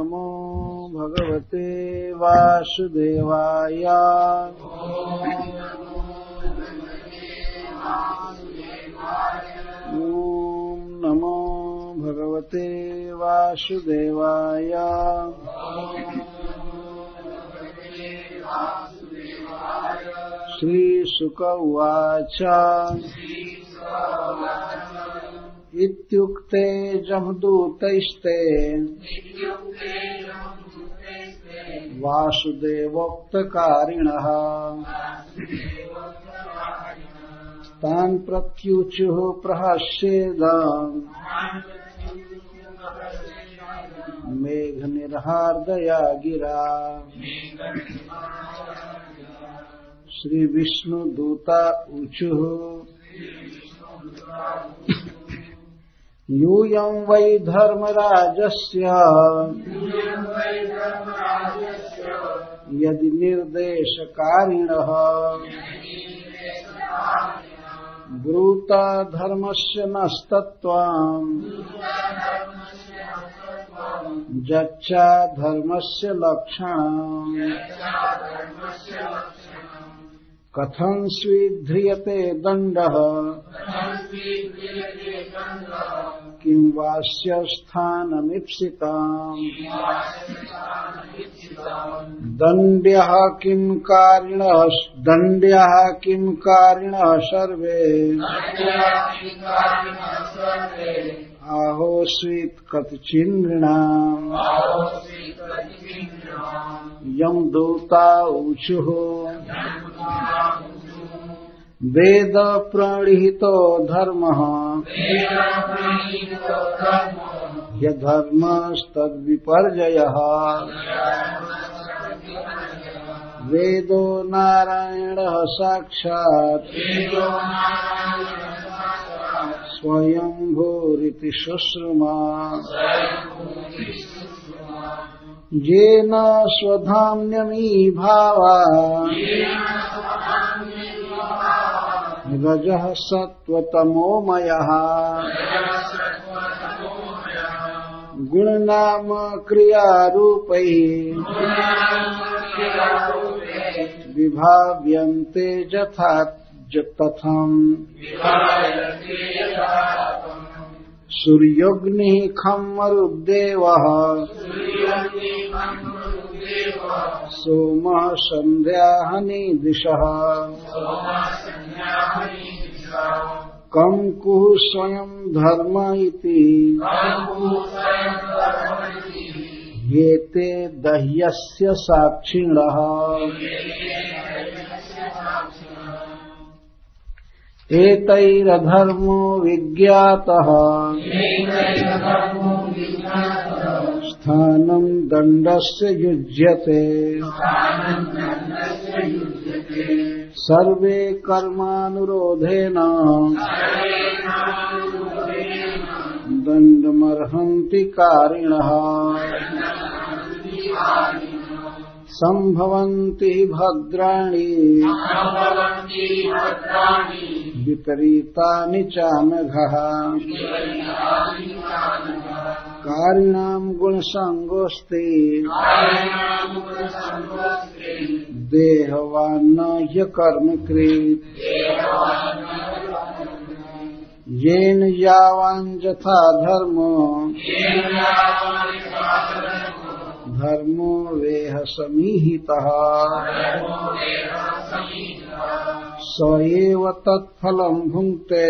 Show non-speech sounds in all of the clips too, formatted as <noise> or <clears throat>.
नमो भगवते वासुदेवाय। ॐ नमो भगवते वासुदेवाय। श्रीशुक उवाच। इत्युक्ते जमदूतैस्ते। वासुदेवोक्तकारिणः। तान् प्रत्युचुः प्रहस्येद। मेघनिर्हार्दया गिरा श्रीविष्णुदूता ऊचुः यूयं वै धर्मराजस्य। यदि निर्देशकारिणः। ब्रूता धर्मस्य नस्तत्त्वाम्। जच्चा धर्मस्य लक्षणम् कथं स्वीध्रियते दण्डः? किं वास्य स्थानमीप्सिताम् दण्ड्यः किं कारिणः? दण्ड्यः किं कारिणः सर्वे? आहोस्वित् कतिचिन्नृणाम् यं दूता ऊचुः। वेद प्रणिहितो धर्मः। यधर्मस्तद्विपर्जयः वेदो नारायणः साक्षात्। स्वयंभूरिति शुश्रुमा। येन स्वधाम्यमीभावा। रजः सत्त्वतमोमयः। गुणनाम क्रियारूपैः। विभाव्यन्ते यथा तथम्। सूर्योऽग्निः खम्मरुद्देवः सोमः सन्ध्याहनि दिशः कम् कुः स्वयं धर्म इति। एते दह्यस्य साक्षिणः। एतैरधर्मो विज्ञातः। स्थानं दण्डस्य युज्यते। सर्वे कर्मानुरोधेन। दण्डमर्हन्ति कारिणः। सम्भवन्ति भद्राणि। विपरीतानि चानघः कारिणाम् गुणसङ्गोऽस्ति। देहवान्न ह्यकर्मकृत् येन यावान् यथा धर्मो। धर्मो वेह समीहितः स एव तत्फलम् भुङ्क्ते।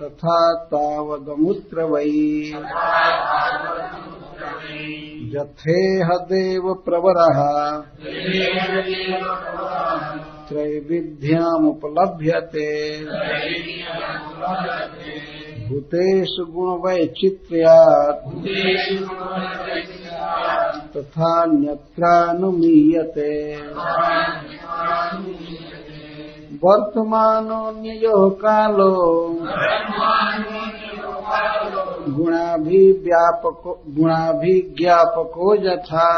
तथा तावदमुत्र वै यथेह देव प्रवरः त्रैविध्यामुपलभ्यते। भूतेषु गुणवैचित्र्यात्। तथान्यत्रानुमीयते वर्तमानोऽन्यो कालो। गुणाभिव्यापको गुणाभिज्ञापको यथा।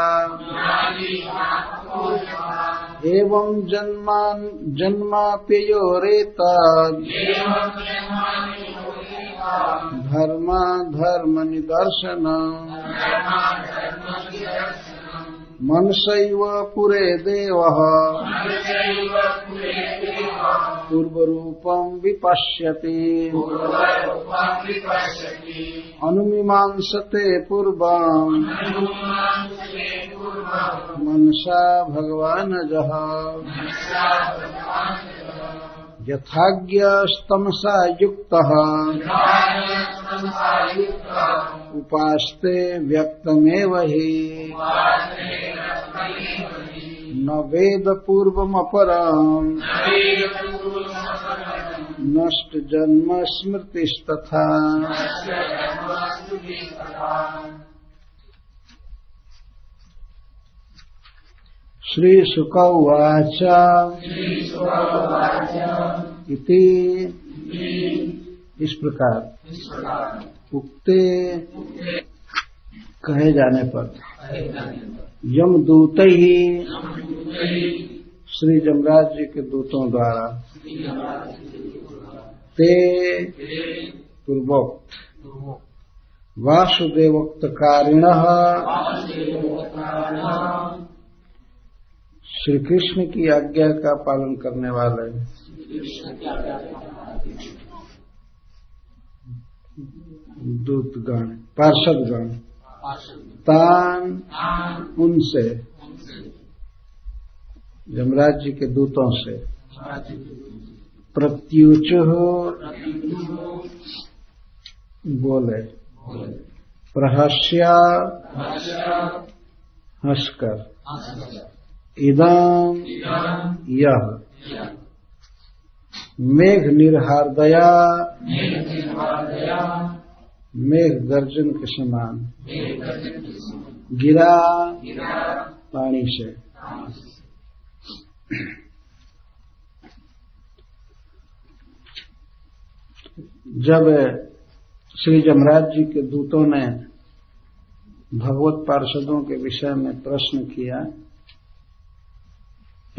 एवं जन्मान जन्माप्ययोरेतत् धर्मा धर्म निदर्शन मनसैव पुरे देवः। पूर्वरूपं विपश्यति। अनुमीमांसते पूर्वम्। मनसा भगवानजः यथाज्ञस्तमसा युक्तः। उपास्ते व्यक्तमेव हि। न वेद पूर्वमपरम् नष्ट जन्म स्मृतिस्तथा। श्रीशुक उवाच इति इस प्रकार। उक्ते कहे जाने पर। यमदूत ही श्री जमराज जी के दूतों द्वारा। ते पूर्वोक्त। वासुदेवोक्तकारिण। श्री कृष्ण की आज्ञा का पालन करने वाले। दूतगण पार्षदगण तान उनसे जमराज जी के दूतों से, प्रत्युच हो बोले, प्रहस्या, हंसकर। इदम यह मेघ निर्हारदया मेघ गर्जन के समान गिरा। पानी से जब श्री जमराज जी के दूतों ने भगवत पार्षदों के विषय में प्रश्न किया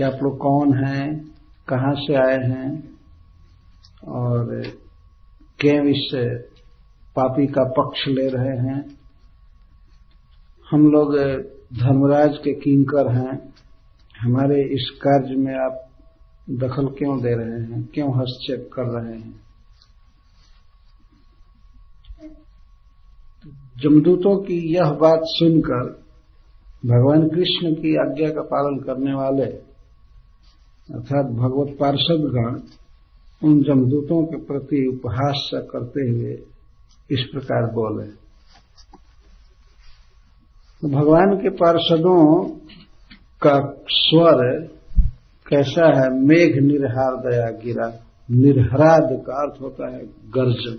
आप लोग कौन हैं, कहाँ से आए हैं, और क्यों इस पापी का पक्ष ले रहे हैं। हम लोग धर्मराज के किंकर हैं। हमारे इस कार्य में आप दखल क्यों दे रहे हैं? क्यों हस्तक्षेप कर रहे हैं? जमदूतों की यह बात सुनकर भगवान कृष्ण की आज्ञा का पालन करने वाले अर्थात भगवत पार्षदगण उन जमदूतों के प्रति उपहास करते हुए इस प्रकार बोले तो भगवान के पार्षदों का स्वर कैसा है? मेघ निर्हार दया गिरा। निर्हराद का अर्थ होता है गर्जन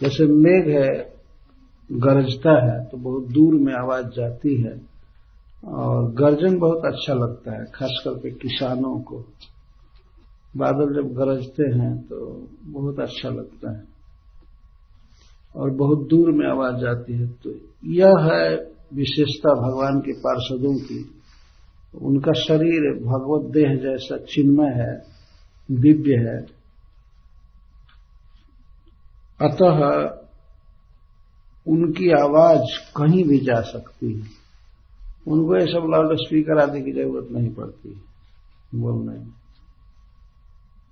जैसे मेघ है, गरजता है तो बहुत दूर में आवाज़ जाती है। और गर्जन बहुत अच्छा लगता है, खास करके किसानों को। बादल जब गरजते हैं तो बहुत अच्छा लगता है। और बहुत दूर में आवाज़ जाती है तो यह है विशेषता भगवान के पार्षदों की। उनका शरीर भगवत देह जैसा चिन्मय है, दिव्य है। अतः उनकी आवाज़ कहीं भी जा सकती है। उनको ये सब लाउड स्पीकर आदि की ज़रूरत नहीं पड़ती। बोलने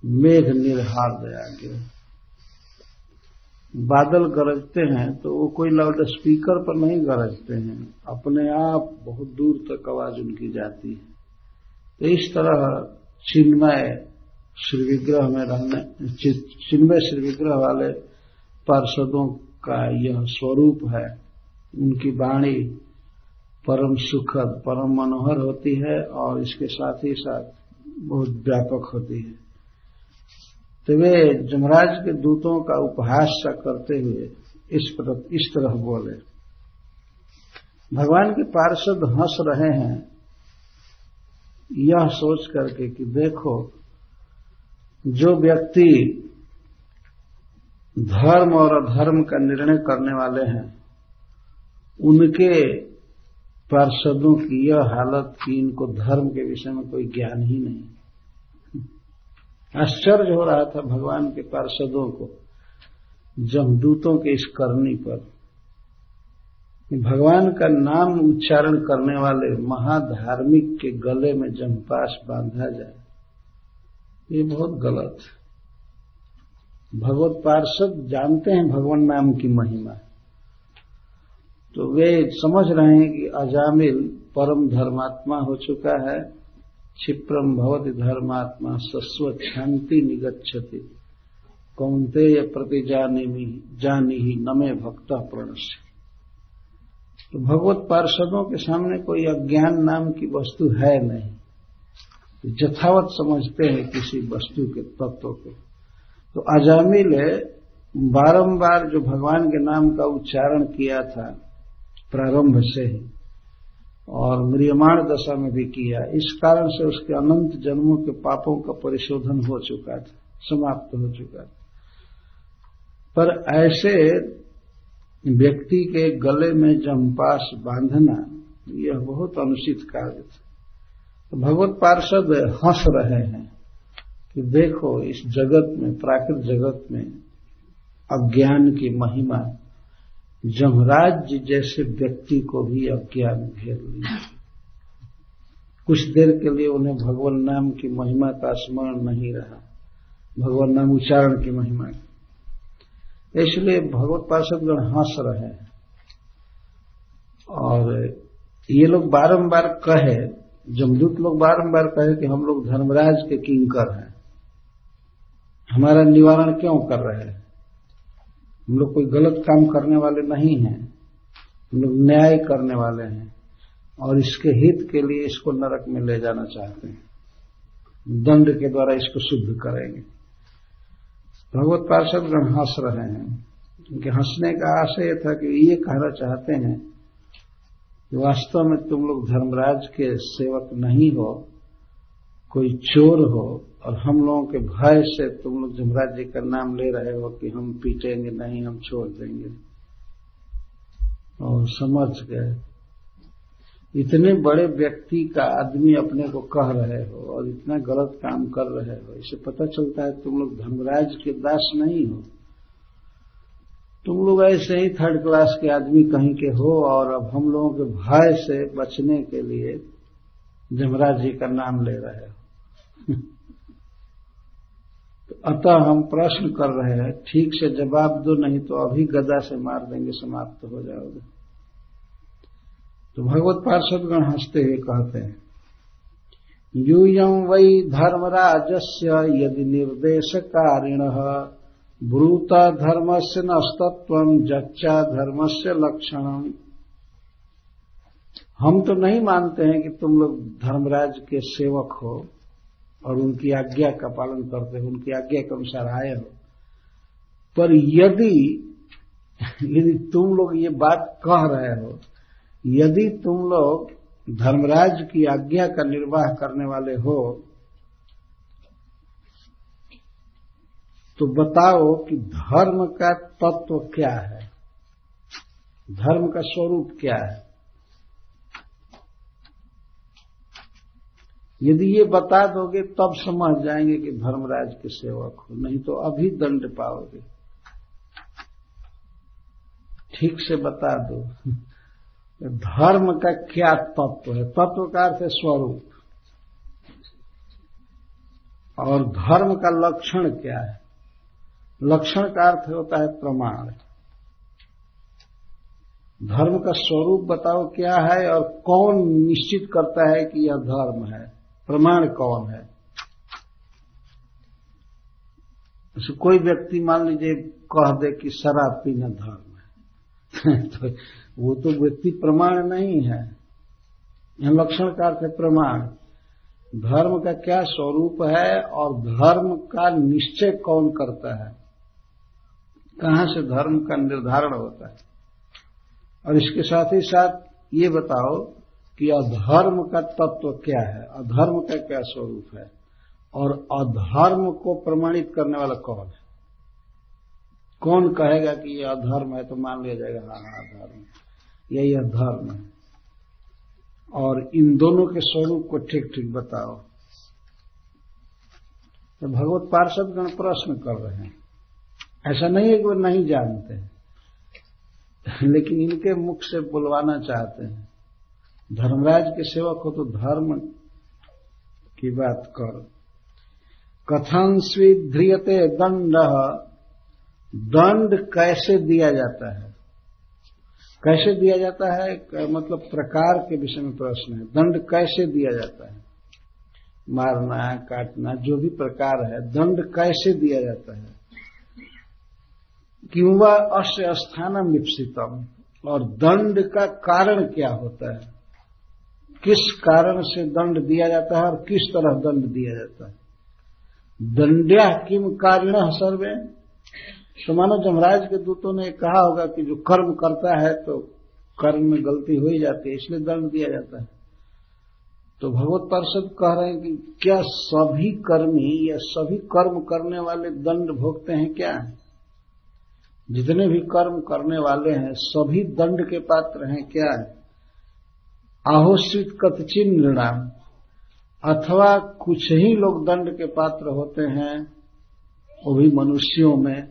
मेघ निर्हार दया के। बादल गरजते हैं तो वो कोई लाउड स्पीकर पर नहीं गरजते हैं। अपने आप बहुत दूर तक आवाज़ उनकी जाती है। तो इस तरह चिन्मय श्री विग्रह में रहने चिन्मय श्री विग्रह वाले पार्षदों का यह स्वरूप है। उनकी वाणी परम सुखद परम मनोहर होती है और इसके साथ ही साथ बहुत व्यापक होती है। तो वे जमराज के दूतों का उपहास करते हुए इस पर, इस तरह बोले भगवान के पार्षद हंस रहे हैं। यह सोच करके कि देखो जो व्यक्ति धर्म और अधर्म का निर्णय करने वाले हैं उनके पार्षदों की यह हालत कि इनको धर्म के विषय में कोई ज्ञान ही नहीं। आश्चर्य हो रहा था भगवान के पार्षदों को जमदूतों के इस करनी पर। भगवान का नाम उच्चारण करने वाले महाधार्मिक के गले में जमपास बांधा जाए, ये बहुत गलत। भगवत पार्षद जानते हैं भगवान नाम की महिमा। तो वे समझ रहे हैं कि अजामिल परम धर्मात्मा हो चुका है, क्षिप्रम भवति धर्मात्मा सस्वत शांति निगच्छति। कौनते प्रति जानी जानी ही नमे भक्त प्रणश्य तो भगवत पार्षदों के सामने कोई अज्ञान नाम की वस्तु है नहीं। तो जथावत समझते हैं किसी वस्तु के, तत्व को। तो अजामिल बारंबार जो भगवान के नाम का उच्चारण किया था प्रारंभ से ही और म्रियमाण दशा में भी किया। इस कारण से उसके अनंत जन्मों के पापों का परिशोधन हो चुका था, समाप्त हो चुका था। पर ऐसे व्यक्ति के गले में जमपास बांधना, यह बहुत अनुचित कार्य था। तो भगवत पार्षद हंस रहे हैं कि देखो इस जगत में, प्राकृत जगत में अज्ञान की महिमा जमराज जैसे व्यक्ति को भी अज्ञान घेर लिया कुछ देर के लिए उन्हें भगवान नाम की महिमा का स्मरण नहीं रहा। भगवान नाम उच्चारण की महिमा। इसलिए भगवत पार्षदगण हंस रहे हैं। और ये लोग बारंबार कहे, जमदूत लोग बारंबार कहे कि हम लोग धर्मराज के किंकर हैं। हमारा निवारण क्यों कर रहे हैं? हम लोग कोई गलत काम करने वाले नहीं हैं। हम लोग न्याय करने वाले हैं। और इसके हित के लिए इसको नरक में ले जाना चाहते हैं। दंड के द्वारा इसको शुद्ध करेंगे। भगवत पार्षद गण हंस रहे हैं। उनके हंसने का आशय था कि ये कहना चाहते हैं कि वास्तव में तुम लोग धर्मराज के सेवक नहीं हो। कोई चोर हो और हम लोगों के भय से तुम लोग जमराज जी का नाम ले रहे हो कि हम पीटेंगे नहीं, हम छोड़ देंगे। और समझ गए। इतने बड़े व्यक्ति का आदमी अपने को कह रहे हो और इतना गलत काम कर रहे हो, इसे पता चलता है तुम लोग धर्मराज के दास नहीं हो। तुम लोग ऐसे ही थर्ड क्लास के आदमी कहीं के हो और अब हम लोगों के भय से बचने के लिए जमराज जी का नाम ले रहे हो। <laughs> तो अतः हम प्रश्न कर रहे हैं, ठीक से जवाब दो, नहीं तो अभी गदा से मार देंगे, समाप्त तो हो जाओगे। तो भगवत पार्षदगण हँसते हुए कहते हैं यूयम वै धर्मराजस्य यदि निर्देशकारिण, ब्रूत धर्म से नस्तत्व जच्चा धर्म से लक्षण हम तो नहीं मानते हैं कि तुम लोग धर्मराज के सेवक हो। और उनकी आज्ञा का पालन करते हो, उनकी आज्ञा के अनुसार आए हो। पर यदि यदि तुम लोग ये बात कह रहे हो, यदि तुम लोग धर्मराज की आज्ञा का निर्वाह करने वाले हो तो बताओ कि धर्म का तत्व क्या है? धर्म का स्वरूप क्या है? यदि ये बता दोगे, तब समझ जाएँगे कि धर्मराज के सेवक हो। नहीं तो अभी दंड पाओगे। ठीक से बता दो। धर्म का क्या तत्व है? तत्व का अर्थ है स्वरूप। और धर्म का लक्षण क्या है? लक्षण का अर्थ होता है प्रमाण। धर्म का स्वरूप बताओ क्या है और कौन निश्चित करता है कि यह धर्म है? प्रमाण कौन है? जैसे कोई व्यक्ति मान लीजिए कह दे कि शराब पीना धर्म है। <laughs> तो वो तो व्यक्ति प्रमाण नहीं है। लक्षण का अर्थ है प्रमाण। धर्म का क्या स्वरूप है और धर्म का निश्चय कौन करता है? कहाँ से धर्म का निर्धारण होता है? और इसके साथ ही साथ ये बताओ कि अधर्म का तत्व क्या है? अधर्म का क्या स्वरूप है? और अधर्म को प्रमाणित करने वाला कौन है? कौन कहेगा कि यह अधर्म है तो मान लिया जाएगा हाँ हाँ अधर्म यही अधर्म है। और इन दोनों के स्वरूप को ठीक ठीक बताओ। तो भगवत पार्षद गण प्रश्न कर रहे हैं। ऐसा नहीं है कि वो नहीं जानते लेकिन इनके मुख से बुलवाना चाहते हैं। धर्मराज के सेवक हो तो धर्म की बात कर। कथन स्वीध्रियते दंड? दंड कैसे दिया जाता है? कैसे दिया जाता है? मतलब प्रकार के विषय में प्रश्न है। दंड कैसे दिया जाता है? मारना, काटना, जो भी प्रकार है, दंड कैसे दिया जाता है? क्यों अश्य स्थानम विपसितम? और दंड का कारण क्या होता है? किस कारण से दंड दिया जाता है और किस तरह दंड दिया जाता है? दंड्या किम कारण सर्वे। तो मानो जमराज के दूतों ने कहा होगा कि जो कर्म करता है तो कर्म में गलती हो ही जाती है, इसलिए दंड दिया जाता है। तो भगवत पार्षद कह रहे हैं कि क्या सभी कर्मी या सभी कर्म करने वाले दंड भोगते हैं क्या? जितने भी कर्म करने वाले हैं, सभी दंड के पात्र हैं क्या? आहोषित कथचिन अथवा कुछ ही लोग दंड के पात्र होते हैं, वो भी मनुष्यों में।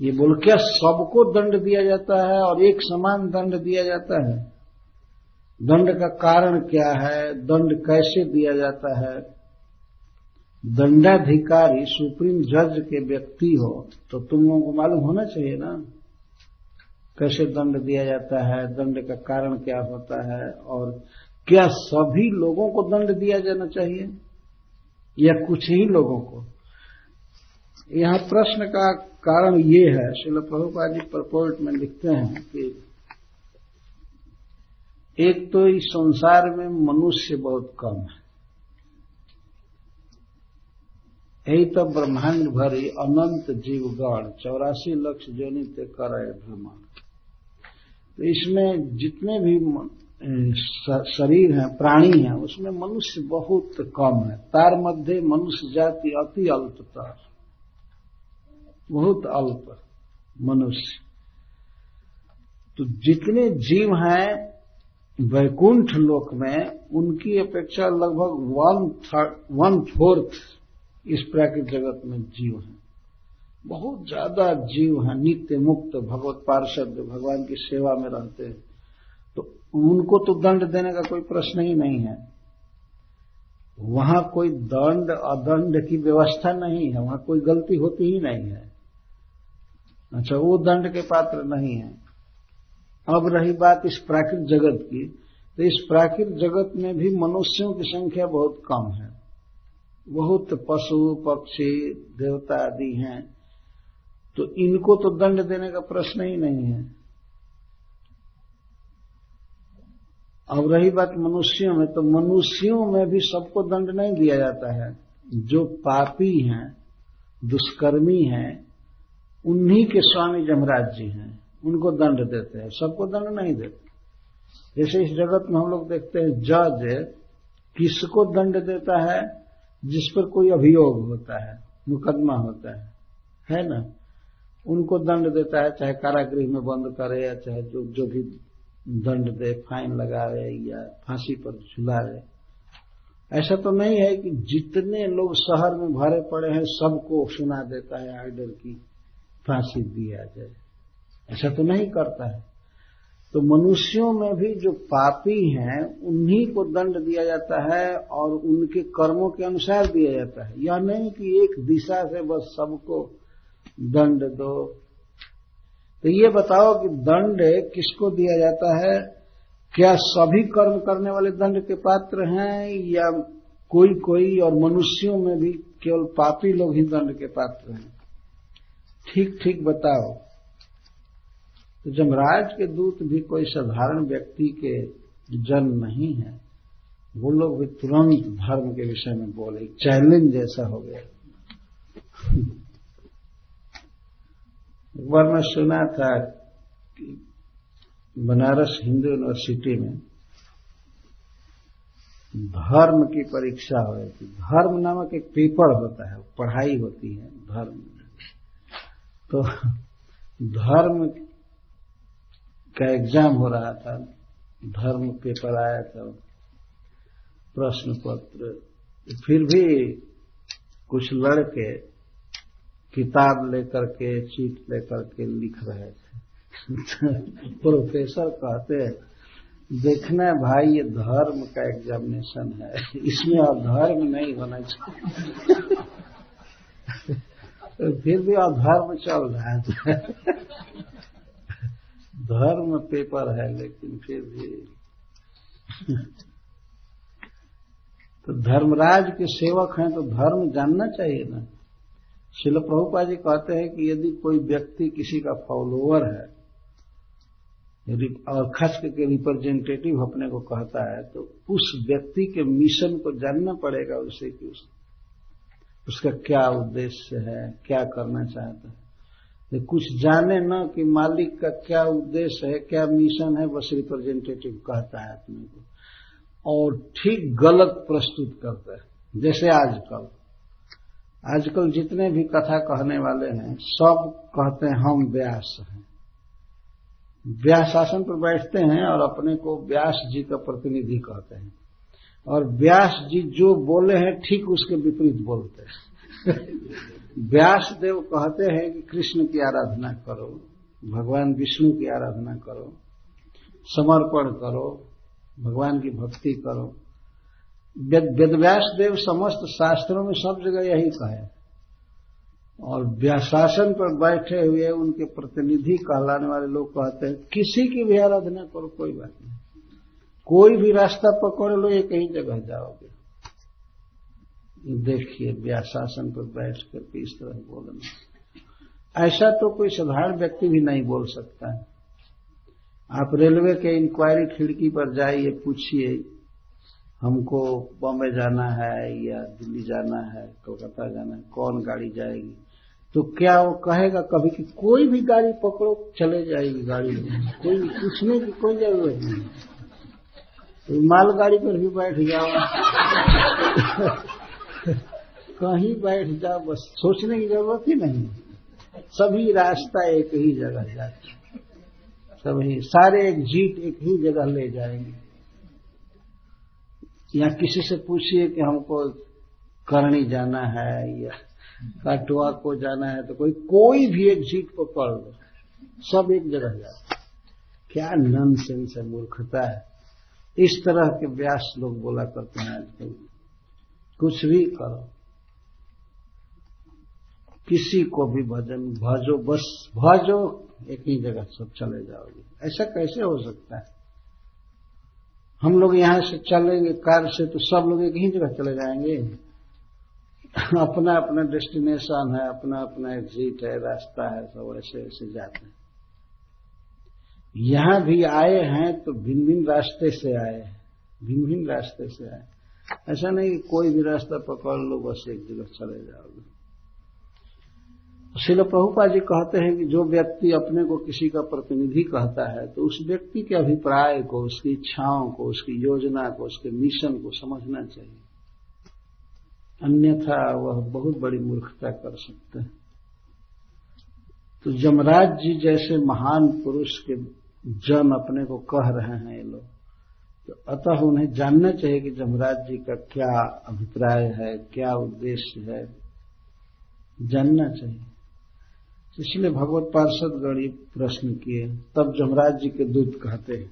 ये बोल, क्या सबको दंड दिया जाता है और एक समान दंड दिया जाता है? दंड का कारण क्या है? दंड कैसे दिया जाता है? दंडाधिकारी, सुप्रीम जज के व्यक्ति हो तो तुम लोगों को मालूम होना चाहिए ना। कैसे दंड दिया जाता है, दंड का कारण क्या होता है और क्या सभी लोगों को दंड दिया जाना चाहिए या कुछ ही लोगों को? यहाँ प्रश्न का कारण ये है शिल प्रभुपा जी प्रपोर्ट में लिखते हैं कि एक तो इस संसार में मनुष्य बहुत कम है। यही तो ब्रह्मांड भरी अनंत जीवगण चौरासी लक्ष जोनित कर भ्रमण तो इसमें जितने भी शरीर हैं, प्राणी हैं, उसमें मनुष्य बहुत कम है। तार मध्य मनुष्य जाति अति अल्पतर बहुत अल्प मनुष्य। तो जितने जीव हैं, वैकुंठ लोक में, उनकी अपेक्षा लगभग वन वन फोर्थ इस प्राकृतिक जगत में जीव हैं। बहुत ज़्यादा जीव हैं, नित्य मुक्त, भगवत पार्षद, भगवान की सेवा में रहते हैं। तो उनको तो दंड देने का कोई प्रश्न ही नहीं है। वहाँ कोई दंड, अदंड की व्यवस्था नहीं है, वहाँ कोई गलती होती ही नहीं है। अच्छा वो दंड के पात्र नहीं है। अब रही बात इस प्राकृत जगत की तो इस प्राकृतिक जगत में भी मनुष्यों की संख्या बहुत कम है। बहुत पशु, पक्षी, देवता आदि हैं। तो इनको तो दंड देने का प्रश्न ही नहीं है। अब रही बात मनुष्यों में तो मनुष्यों में भी सबको दंड नहीं दिया जाता है। जो पापी हैं, दुष्कर्मी हैं, उन्हीं के स्वामी जमराज जी हैं, उनको दंड देते हैं। सबको दंड नहीं देते। जैसे इस जगत में हम लोग देखते हैं, जज किसको दंड देता है, जिस पर कोई अभियोग होता है, मुकदमा होता है। है ना? उनको दंड देता है, चाहे कारागृह में बंद करे या चाहे जो जो भी दंड दे, फाइन लगावे या फांसी पर झुलावे ऐसा तो नहीं है कि जितने लोग शहर में भरे पड़े हैं, सबको सुना देता है आर्डर की फांसी दिया जाए। ऐसा तो नहीं करता है। तो मनुष्यों में भी जो पापी हैं, उन्हीं को दंड दिया जाता है और उनके कर्मों के अनुसार दिया जाता है। यह नहीं कि एक दिशा से बस सबको दंड दो। तो ये बताओ कि दंड किसको दिया जाता है? क्या सभी कर्म करने वाले दंड के पात्र हैं या कोई कोई और मनुष्यों में भी केवल पापी लोग ही दंड के पात्र हैं? ठीक ठीक बताओ। तो जमराज के दूत भी कोई साधारण व्यक्ति के जन्म नहीं है। वो लोग भी तुरंत धर्म के विषय में बोले, चैलेंज जैसा हो गया। एक बार मैं सुना था कि बनारस हिंदू यूनिवर्सिटी में धर्म की परीक्षा हो रही थी। धर्म नामक एक पेपर होता है, पढ़ाई होती है धर्म तो धर्म का एग्ज़ाम हो रहा था, धर्म पेपर आया था, प्रश्न पत्र, फिर भी कुछ लड़के किताब लेकर के, चीट लेकर के लिख रहे थे। <laughs> प्रोफेसर कहते हैं, देखना भाई, ये धर्म का एग्जामिनेशन है। इसमें अधर्म नहीं होना चाहिए। <laughs> फिर भी अधर्म चल रहा है। <laughs> धर्म पेपर है, लेकिन फिर भी। तो धर्मराज के सेवक हैं तो धर्म जानना चाहिए ना। शिल प्रभुपा जी कहते हैं कि यदि कोई व्यक्ति किसी का फॉलोअर है और खास करके रिप्रेजेंटेटिव अपने को कहता है तो उस व्यक्ति के मिशन को जानना पड़ेगा उसे कि उस, उसका क्या उद्देश्य है क्या करना चाहता है। तो कुछ जाने न कि मालिक का क्या उद्देश्य है क्या मिशन है बस रिप्रेजेंटेटिव कहता है अपने को। और ठीक गलत प्रस्तुत करता है जैसे आजकल आजकल जितने भी कथा कहने वाले हैं, सब कहते हैं, हम व्यास हैं। व्यास शासन पर बैठते हैं और अपने को व्यास जी का प्रतिनिधि कहते हैं। और व्यास जी जो बोले हैं, ठीक उसके विपरीत बोलते हैं। <laughs> व्यास देव कहते हैं कि कृष्ण की आराधना करो, भगवान विष्णु की आराधना करो, समर्पण करो, भगवान की भक्ति करो। वेदव्यास देव समस्त शास्त्रों में सब जगह यही कहे और व्याशासन पर बैठे हुए उनके प्रतिनिधि कहलाने वाले लोग कहते हैं, किसी की भी आराधना करो, कोई बात नहीं। कोई भी रास्ता पकड़ लो, ये कहीं जगह जाओगे। देखिए व्याशासन पर बैठ कर इस तरह बोलना। ऐसा तो कोई साधारण व्यक्ति भी नहीं बोल सकता है। आप रेलवे के इंक्वायरी खिड़की पर जाइए, पूछिए हमको बॉम्बे जाना है या दिल्ली जाना है, कोलकाता जाना है, कौन गाड़ी जाएगी? तो क्या वो कहेगा कभी कि कोई भी गाड़ी पकड़ो, चले जाएगी गाड़ी कोई पूछने की कोई ज़रूरत नहीं। तो मालगाड़ी पर भी बैठ जाओ। कहीं बैठ जाओ, बस सोचने की ज़रूरत ही नहीं। सभी रास्ता एक ही जगह जाते सभी सारे एक एक ही जगह ले जाएँगे। या किसी से पूछिए कि हमको करनी जाना है या काटवा को जाना है तो कोई कोई भी एक जीत को पढ़ लो। सब एक जगह जाते क्या नन सेंस है, मूर्खता है। इस तरह के व्यास लोग बोला करते हैं आजकल। कुछ भी करो। किसी को भी भजन, भजो, बस भजो, एक ही जगह सब चले जाओगे। ऐसा कैसे हो सकता है? हम लोग यहाँ से चलेंगे, कार से तो सब लोग एक ही जगह चले जाएँगे। अपना अपना डेस्टिनेशन है, अपना अपना एग्जिट है, रास्ता है, सब ऐसे ऐसे जाते हैं। यहाँ भी आए हैं तो भिन्न भिन्न रास्ते से आए हैं भिन्न भिन्न रास्ते से आए ऐसा नहीं कि कोई भी रास्ता पकड़ लो, बस एक जगह चले जाओगे। शिल प्रभुपा जी कहते हैं कि जो व्यक्ति अपने को किसी का प्रतिनिधि कहता है तो उस व्यक्ति के अभिप्राय को, उसकी इच्छाओं को, उसकी योजना को, उसके मिशन को समझना चाहिए। अन्यथा वह बहुत बड़ी मूर्खता कर सकते हैं। तो जमराज जी जैसे महान पुरुष के जन अपने को कह रहे हैं ये लोग तो अतः उन्हें जानना चाहिए कि जमराज जी का क्या अभिप्राय है, क्या उद्देश्य है। जानना चाहिए। इसलिए भगवत पार्षद गणित प्रश्न किए। तब जमराज जी के दूत कहते हैं,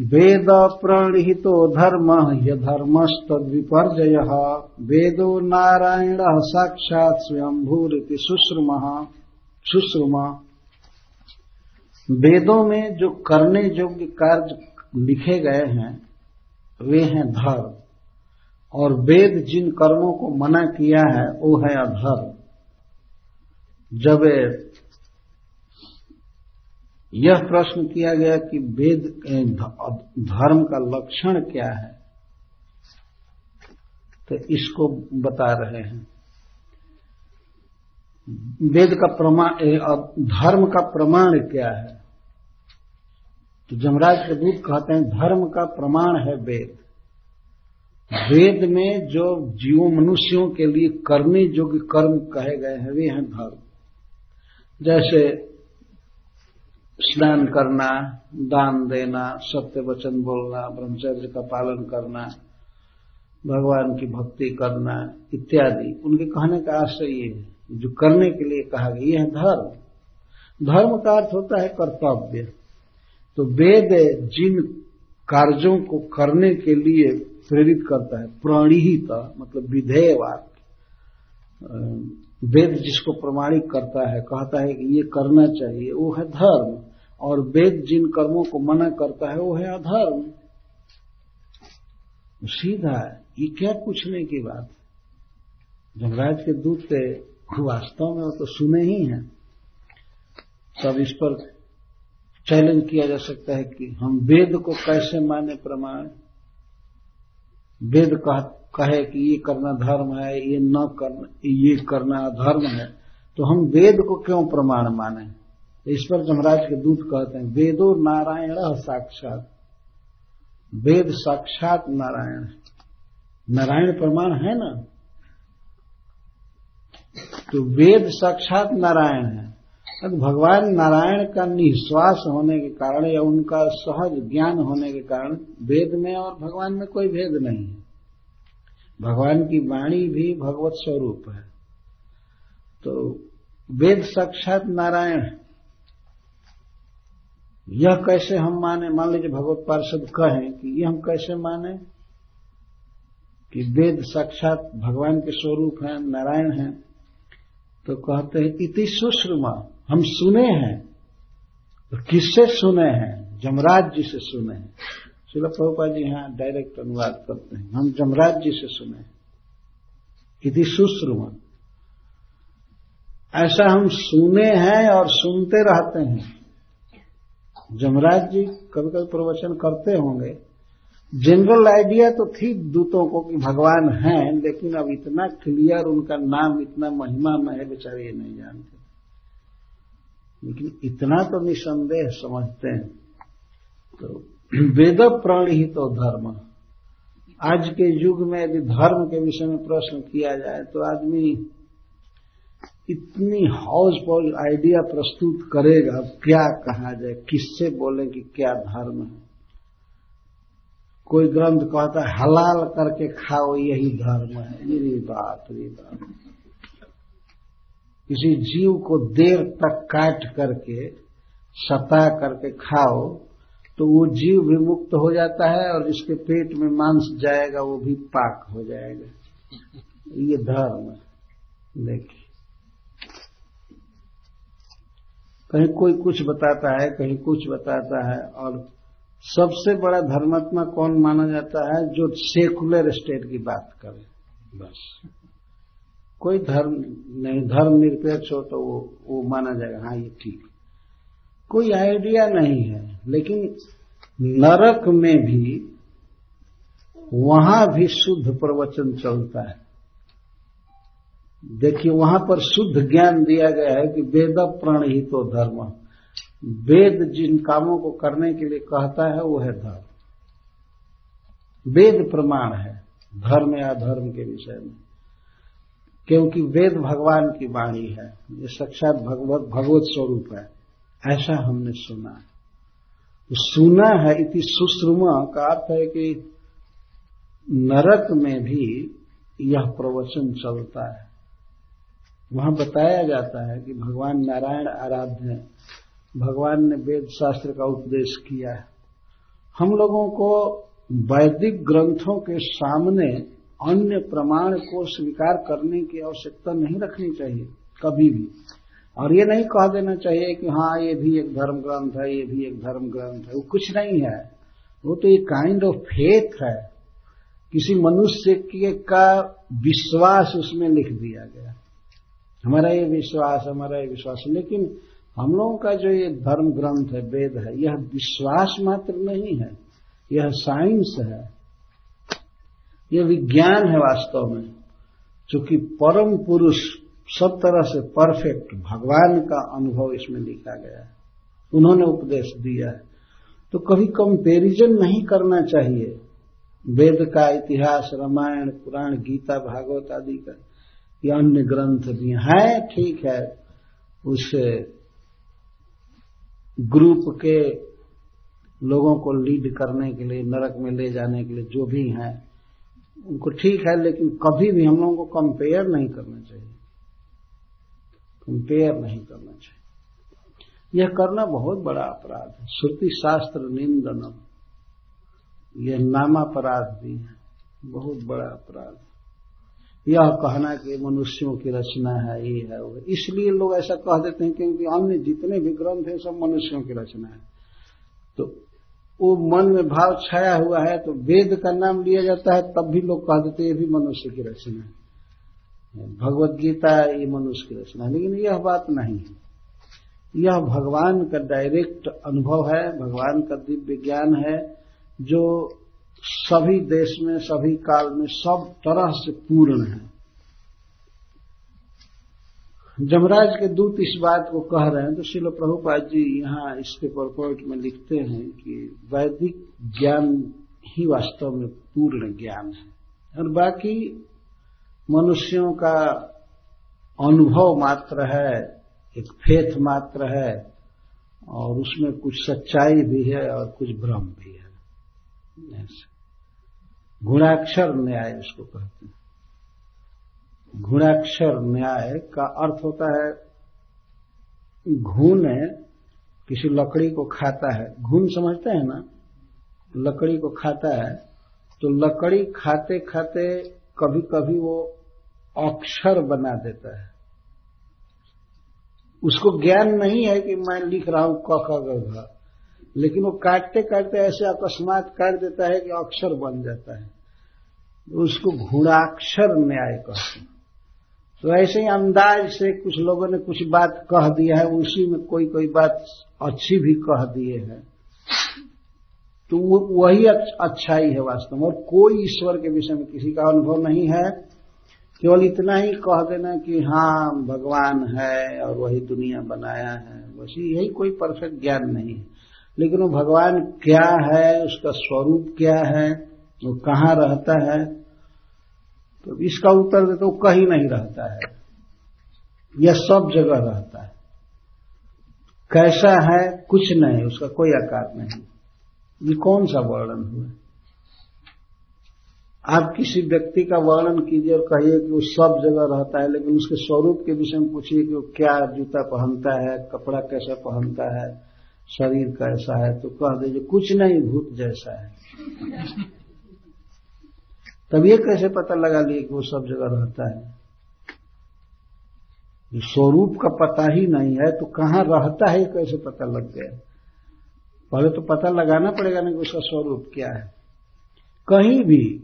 वेद प्रणहितो धर्म, यधर्मस्तद्विपर्जय। वेदो नारायण साक्षात स्वयंभूरिति सुश्रुम सुश्रुम वेदों में जो करने योग्य कार्य लिखे गए हैं, वे हैं धर्म। और वेद जिन कर्मों को मना किया है, वो है अधर्म। जब यह प्रश्न किया गया कि वेद धर्म का लक्षण क्या है तो इसको बता रहे हैं। वेद का प्रमाण धर्म का प्रमाण क्या है? तो जमराज दूत कहते हैं, धर्म का प्रमाण है वेद। वेद में जो जीवों मनुष्यों के लिए करने योग्य कर्म कहे गए हैं, वे हैं धर्म। जैसे स्नान करना, दान देना, सत्य वचन बोलना, ब्रह्मचर्य का पालन करना, भगवान की भक्ति करना इत्यादि। उनके कहने का आशय ये है। जो करने के लिए कहा गया, यह धर्म। धर्म का अर्थ होता है कर्तव्य। तो वेद जिन कार्यों को करने के लिए प्रेरित करता है, प्रणीहित मतलब विधेयवाद वेद जिसको प्रमाणित करता है, कहता है कि ये करना चाहिए, वो है धर्म। और वेद जिन कर्मों को मना करता है, वो है अधर्म। सीधा ये क्या पूछने की बात जमराज के दूत के वास्तव में वो तो सुने ही हैं, तब इस पर चैलेंज किया जा सकता है कि हम वेद को कैसे माने प्रमाण? वेद कह, कहे कि ये करना धर्म है ये न करना ये करना धर्म है तो हम वेद को क्यों प्रमाण माने? इस पर जमराज के दूत कहते हैं वेदो नारायण साक्षात। वेद साक्षात नारायण। नारायण प्रमाण है ना? तो वेद साक्षात नारायण है। तो भगवान नारायण का निश्वास होने के कारण या उनका सहज ज्ञान होने के कारण वेद में और भगवान में कोई भेद नहीं है। भगवान की वाणी भी भगवत स्वरूप है। तो वेद साक्षात नारायण यह कैसे हम माने? मान लीजिए भगवत पार्षद कहें कि ये हम कैसे माने कि वेद साक्षात भगवान के स्वरूप हैं, नारायण हैं तो कहते हैं, इति सुश्रुमा। हम सुने हैं। तो किससे सुने हैं? जमराज जी से सुने हैं। शिल प्रभुपा जी यहाँ डायरेक्ट अनुवाद करते हैं। हम जमराज जी से सुने हैं। सुश्रुमा ऐसा हम सुने हैं और सुनते रहते हैं। जमराज जी कभी कभी प्रवचन करते होंगे। जनरल आइडिया तो थी दूतों को कि भगवान हैं, लेकिन अब इतना क्लियर उनका नाम, इतना महिमा में है, बेचारे ये नहीं जानते। लेकिन इतना तो निसंदेह समझते हैं। तो <clears throat> वेद प्राण ही तो धर्म। आज के युग में यदि धर्म के विषय में प्रश्न किया जाए तो आदमी इतनी हाउस पॉल आइडिया प्रस्तुत करेगा, क्या कहा जाए, किससे बोले कि क्या धर्म है। कोई ग्रंथ कहता है, हलाल करके खाओ, यही धर्म है। ये बात रे बात। किसी जीव को देर तक काट करके, सता करके खाओ तो वो जीव भी मुक्त हो जाता है और जिसके पेट में मांस जाएगा, वो भी पाक हो जाएगा। ये धर्म देखिए। कहीं कोई कुछ बताता है, कहीं कुछ बताता है, और सबसे बड़ा धर्मात्मा कौन माना जाता है? जो सेकुलर स्टेट की बात करे। बस। कोई धर्म नहीं धर्म निरपेक्ष हो तो वो वो माना जाएगा हाँ ये ठीक। कोई आइडिया नहीं है, लेकिन नरक में भी वहाँ भी शुद्ध प्रवचन चलता है। देखिए, वहाँ पर शुद्ध ज्ञान दिया गया है कि वेद प्रण ही तो धर्म। वेद जिन कामों को करने के लिए कहता है, वो है धर्म। वेद प्रमाण है, धर्म या धर्म के विषय में। क्योंकि वेद भगवान की वाणी है, ये साक्षात भगवत भगवत स्वरूप है, ऐसा हमने सुना है। तो सुना है इति सुश्रुमा, का अर्थ है कि नरक में भी यह प्रवचन चलता है। वहाँ बताया जाता है कि भगवान नारायण आराध्य है। भगवान ने वेद शास्त्र का उपदेश किया है। हम लोगों को वैदिक ग्रंथों के सामने अन्य प्रमाण को स्वीकार करने की आवश्यकता नहीं रखनी चाहिए, कभी भी। और ये नहीं कह देना चाहिए कि हाँ ये भी एक धर्म ग्रंथ है, ये भी एक धर्म ग्रंथ है, वो कुछ नहीं है। वो तो एक काइंड ऑफ़ फेथ है। किसी मनुष्य के का विश्वास उसमें लिख दिया गया। हमारा ये विश्वास, हमारा ये विश्वास। लेकिन हम लोगों का जो ये धर्म ग्रंथ है, वेद है, यह विश्वास मात्र नहीं है। यह साइंस है। यह विज्ञान है वास्तव में, चूँकि परम पुरुष सब तरह से परफेक्ट भगवान का अनुभव इसमें लिखा गया है। उन्होंने उपदेश दिया है। तो कभी कंपेरिजन नहीं करना चाहिए। वेद का इतिहास, रामायण, पुराण, गीता, भागवत आदि का, या अन्य ग्रंथ भी है, ठीक है। उससे ग्रुप के लोगों को लीड करने के लिए, नरक में ले जाने के लिए जो भी हैं उनको ठीक है, लेकिन कभी भी हम लोगों को कंपेयर नहीं करना चाहिए। कंपेयर नहीं करना चाहिए। यह करना बहुत बड़ा अपराध है। श्रुति शास्त्र निंदनम। यह नामापराध भी है। बहुत बड़ा अपराध यह कहना कि मनुष्यों की रचना है, ये है, वो इसलिए लोग ऐसा कह देते हैं क्योंकि अन्य जितने भी ग्रंथ हैं, सब मनुष्यों की रचना है। तो वो मन में भाव छाया हुआ है तो वेद का नाम लिया जाता है, तब भी लोग कह देते ये भी मनुष्य की रचना है। भगवत गीता ये मनुष्य की रचना है। लेकिन यह बात नहीं है। यह भगवान का डायरेक्ट अनुभव है, भगवान का दिव्य ज्ञान है, जो सभी देश में, सभी काल में सब तरह से पूर्ण है। जमराज के दूत इस बात को कह रहे हैं तो शिल प्रभुपाद जी यहाँ इसके परपोर्ट में लिखते हैं कि वैदिक ज्ञान ही वास्तव में पूर्ण ज्ञान है। और बाकी मनुष्यों का अनुभव मात्र है, एक फेथ मात्र है, और उसमें कुछ सच्चाई भी है और कुछ भ्रम भी है। गुणाक्षर न्याय उसको कहते हैं। घुणाक्षर न्याय का अर्थ होता है, घून किसी लकड़ी को खाता है। घून समझते हैं ना? लकड़ी को खाता है तो लकड़ी खाते खाते कभी कभी वो अक्षर बना देता है। उसको ज्ञान नहीं है कि मैं लिख रहा हूँ क, ख, ग लेकिन वो काटते काटते ऐसे अकस्मात काट देता है कि अक्षर बन जाता है। उसको घुणाक्षर न्याय कहते हैं। तो ऐसे ही अंदाज से कुछ लोगों ने कुछ बात कह दिया है, उसी में कोई कोई बात अच्छी भी कह दिए है। तो वही अच्छाई है वास्तव में, और कोई ईश्वर के विषय में किसी का अनुभव नहीं है। केवल इतना ही कह देना कि हाँ भगवान है और वही दुनिया बनाया है, बस यही कोई परफेक्ट ज्ञान नहीं है। लेकिन वो भगवान क्या है, उसका स्वरूप क्या है, वो कहाँ रहता है तो इसका उत्तर तो कहीं नहीं रहता है। यह सब जगह रहता है। कैसा है, कुछ नहीं, उसका कोई आकार नहीं। ये कौन सा वर्णन हुआ? आप किसी व्यक्ति का वर्णन कीजिए और कहिए कि वो सब जगह रहता है, लेकिन उसके स्वरूप के विषय में पूछिए कि वो क्या जूता पहनता है, कपड़ा कैसा पहनता है, शरीर कैसा है तो कह दीजिए कुछ नहीं, भूत जैसा है। तब ये कैसे पता लगा लिए कि वो सब जगह रहता है? स्वरूप का पता ही नहीं है तो कहाँ रहता है कैसे पता लग गया? पहले तो पता लगाना पड़ेगा ना कि उसका स्वरूप क्या है। कहीं भी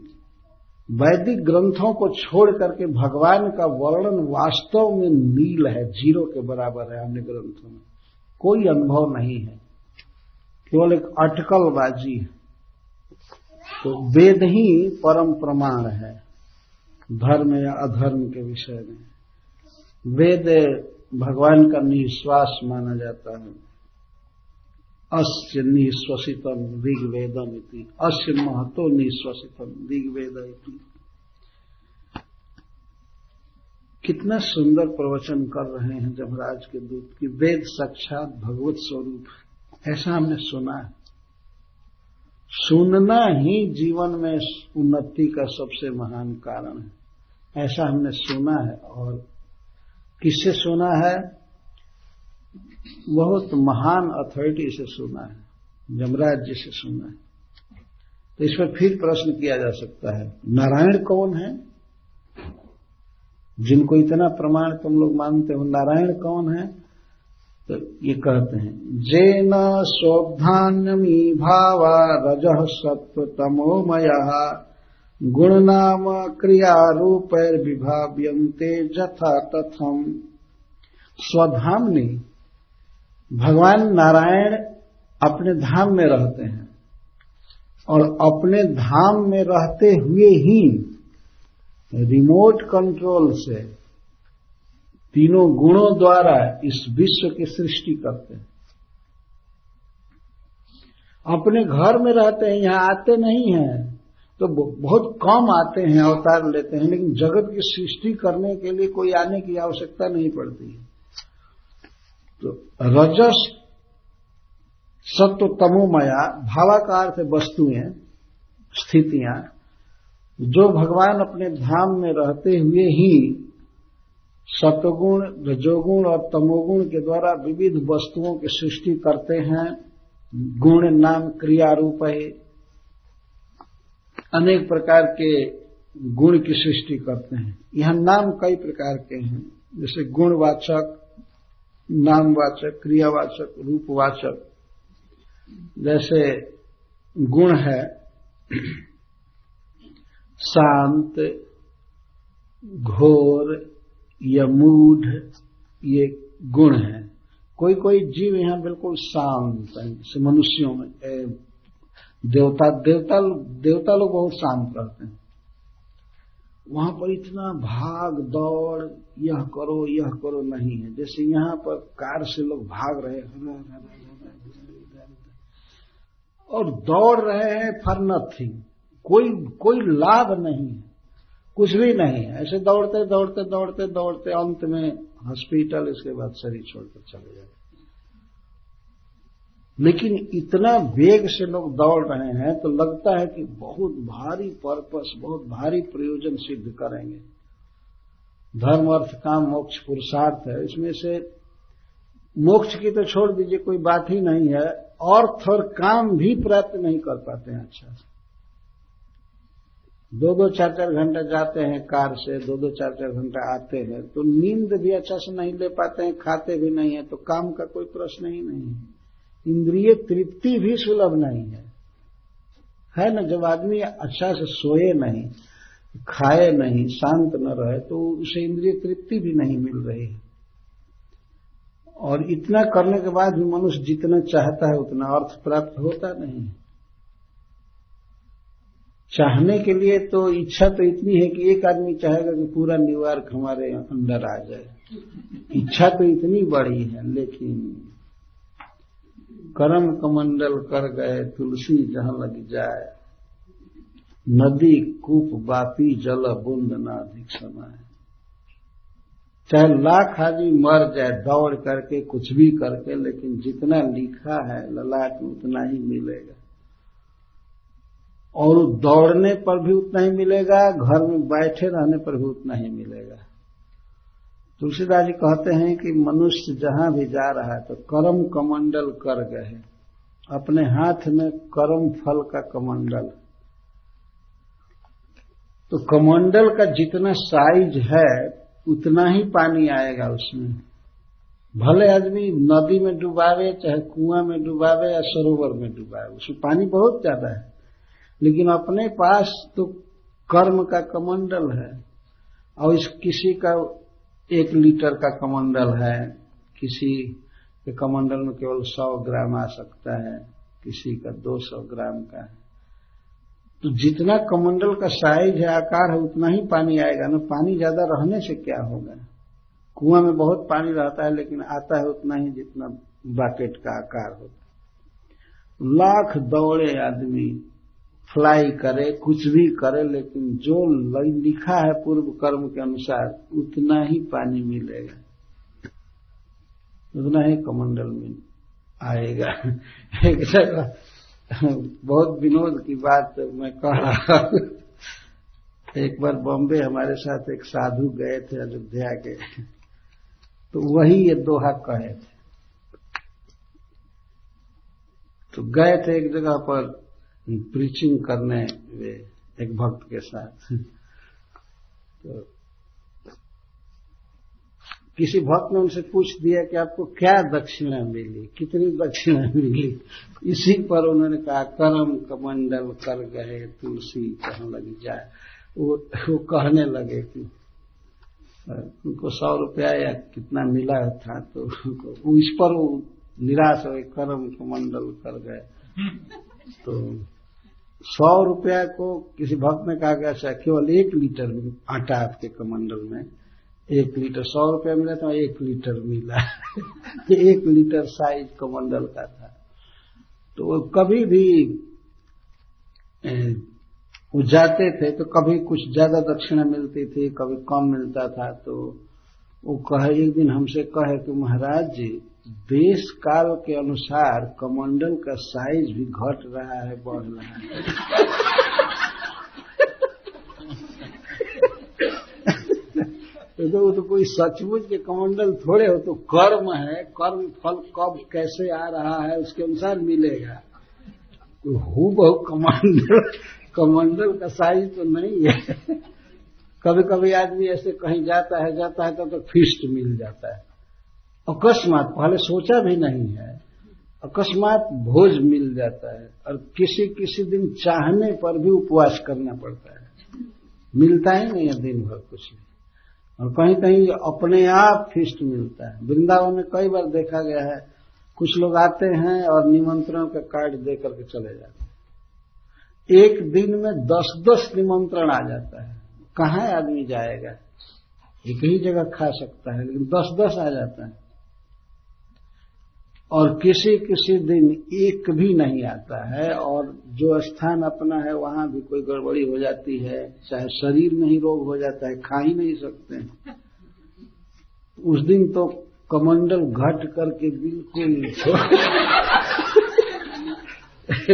वैदिक ग्रंथों को छोड़ करके भगवान का वर्णन वास्तव में नील है, ज़ीरो के बराबर है अन्य ग्रंथों में। कोई अनुभव नहीं है। केवल एक अटकलबाजी है। तो वेद ही परम प्रमाण है, धर्म या अधर्म के विषय में। वेद भगवान का निश्वास माना जाता है। अस्य निश्वसितम ऋग्वेदम इति अस्य महतो निश्वसितम ऋग्वेद इति कितना सुंदर प्रवचन कर रहे हैं जमराज के दूत की वेद साक्षात भगवत स्वरूप ऐसा हमने सुना है। सुनना ही जीवन में उन्नति का सबसे महान कारण है। ऐसा हमने सुना है और किससे सुना है? बहुत महान अथॉरिटी से सुना है। जमराज जी से सुना है। तो इस पर फिर प्रश्न किया जा सकता है, नारायण कौन है? जिनको इतना प्रमाण तुम लोग मानते हो, नारायण कौन है? तो ये कहते हैं, जेन स्वधान्यमी भावा रज सत्व तमोमय गुण नाम क्रिया रूप विभाव्यंते जथा तथम। स्वधामनी भगवान नारायण अपने धाम में रहते हैं और अपने धाम में रहते हुए ही रिमोट कंट्रोल से तीनों गुणों द्वारा इस विश्व की सृष्टि करते हैं। अपने घर में रहते हैं, यहाँ आते नहीं हैं तो बहुत कम आते हैं, अवतार लेते हैं, लेकिन जगत की सृष्टि करने के लिए कोई आने की आवश्यकता नहीं पड़ती तो रजस सत्व तमोमया भावाकार से वस्तुएँ स्थितियाँ, जो भगवान अपने धाम में रहते हुए ही सतगुण रजोगुण और तमोगुण के द्वारा विविध वस्तुओं की सृष्टि करते हैं। गुण नाम क्रिया रूप है। अनेक प्रकार के गुण की सृष्टि करते हैं। यहाँ नाम कई प्रकार के हैं। जैसे गुणवाचक, नामवाचक, क्रियावाचक, रूपवाचक। जैसे गुण है, शांत, घोर या मूड ये गुण है। कोई कोई जीव यहाँ बिल्कुल शांत है मनुष्यों में ए, देवता देवता देवता लोग बहुत शांत रहते हैं। वहाँ पर इतना भाग दौड़ यह करो यह करो नहीं है। जैसे यहाँ पर कार से लोग भाग रहे हैं और दौड़ रहे हैं फॉर नथिंग कोई कोई लाभ नहीं है। कुछ भी नहीं है ऐसे दौड़ते दौड़ते दौड़ते दौड़ते, अंत में हॉस्पिटल, इसके बाद शरीर छोड़कर चले जाते लेकिन इतना वेग से लोग दौड़ रहे हैं तो लगता है कि बहुत भारी पर्पस, बहुत भारी प्रयोजन सिद्ध करेंगे। धर्म, अर्थ, काम, मोक्ष, पुरुषार्थ है, इसमें से मोक्ष की तो छोड़ दीजिए, कोई बात ही नहीं है। अर्थ और काम भी प्राप्त नहीं कर पाते हैं अच्छा। से दो दो चार चार घंटे जाते हैं कार से, दो दो चार चार घंटे आते हैं तो नींद भी अच्छा से नहीं ले पाते हैं, खाते भी नहीं है तो काम का कोई प्रश्न ही नहीं है। इंद्रिय तृप्ति भी सुलभ नहीं है। है ना, जब आदमी अच्छा से सोए नहीं, खाए नहीं, शांत न रहे तो उसे इंद्रिय तृप्ति भी नहीं मिल रही है। और इतना करने के बाद भी मनुष्य जितना चाहता है, उतना अर्थ प्राप्त होता नहीं चाहने के लिए तो इच्छा तो इतनी है कि एक आदमी चाहेगा कि पूरा न्यूयॉर्क हमारे अंदर आ जाए। इच्छा तो इतनी बड़ी है, लेकिन करम कमंडल कर गए, तुलसी जहाँ लग जाए, नदी, कूप बापी जल, बुंद न अधिक समय। चाहे लाख आदमी मर जाए, दौड़ करके कुछ भी करके, लेकिन जितना लिखा है, ललाट, उतना ही मिलेगा। और दौड़ने पर भी उतना ही मिलेगा, घर में बैठे रहने पर भी उतना ही मिलेगा। तुलसीदास जी कहते हैं कि मनुष्य जहाँ भी जा रहा है तो कर्म कमंडल कर गए अपने हाथ में कर्म फल का कमंडल। तो कमंडल का जितना साइज़ है, उतना ही पानी आएगा उसमें। भले आदमी नदी में डुबावे, चाहे कुआँ में डुबावे या सरोवर में डुबावे, उसमें पानी बहुत ज़्यादा है। लेकिन अपने पास तो कर्म का कमंडल है और इस किसी का एक लीटर का कमंडल है, किसी के कमंडल में केवल सौ ग्राम आ सकता है, किसी का दो सौ ग्राम का है। तो जितना कमंडल का साइज़ है, आकार है, उतना ही पानी आएगा ना। पानी ज़्यादा रहने से क्या होगा? कुआँ में बहुत पानी रहता है, लेकिन आता है उतना ही जितना बाकेट का आकार होता है। लाख दौड़े आदमी फ्लाई करे, कुछ भी करे, लेकिन जो लिखा है पूर्व कर्म के अनुसार, उतना ही पानी मिलेगा। उतना ही कमंडल में आएगा। <laughs> एक जगह बहुत विनोद की बात मैं कह रहा एक बार बॉम्बे हमारे साथ एक साधु गए थे अयोध्या के। तो वही ये दोहा कहे थे। तो गए थे एक जगह पर प्रीचिंग करने वे एक भक्त के साथ। तो किसी भक्त ने उनसे पूछ दिया कि आपको क्या दक्षिणा मिली, कितनी दक्षिणा मिली? इसी पर उन्होंने कहा, करम कमंडल कर गए, तुलसी कहाँ लगी जाए? वो वो कहने लगे कि उनको सौ रुपया या कितना मिला था? तो उनको इस पर वो निराश हो करम कमंडल कर गए। तो सौ रुपया को किसी भक्त ने कहा गया अच्छा केवल एक लीटर आटा आपके कमंडल में, एक लीटर सौ रुपया मिला तो एक लीटर मिला। <laughs> एक लीटर साइज़ कमंडल का था। तो कभी भी वो जाते थे तो कभी कुछ ज़्यादा दक्षिणा मिलती थी, कभी कम मिलता था तो वो कहे, एक दिन हमसे कहे कि, महाराज जी देश काल के अनुसार कमंडल का साइज़ भी घट रहा है बढ़ रहा है। तो तो कोई सचमुच के कमंडल थोड़े हो तो कर्म है कर्म फल कब कैसे आ रहा है उसके अनुसार मिलेगा। तो हु बहु कमंडल कमंडल का साइज़ तो नहीं है। कभी कभी आदमी ऐसे कहीं जाता है जाता है तो, तो फिस्ट मिल जाता है। अकस्मात, पहले सोचा भी नहीं है। अकस्मात भोज मिल जाता है और किसी किसी दिन चाहने पर भी उपवास करना पड़ता है। मिलता ही नहीं है दिन भर कुछ भी। और कहीं कहीं अपने आप फिस्ट मिलता है। वृंदावन में कई बार देखा गया है, कुछ लोग आते हैं और निमंत्रण का कार्ड दे करके चले जाते हैं। एक दिन में दस दस निमंत्रण आ जाता है। कहाँ आदमी जाएगा? एक ही जगह खा सकता है, लेकिन दस दस आ जाता है। और किसी किसी दिन एक भी नहीं आता है और जो स्थान अपना है, वहाँ भी कोई गड़बड़ी हो जाती है, चाहे शरीर में ही रोग हो जाता है, खा ही नहीं सकते उस दिन तो कमंडल घट करके बिल्कुल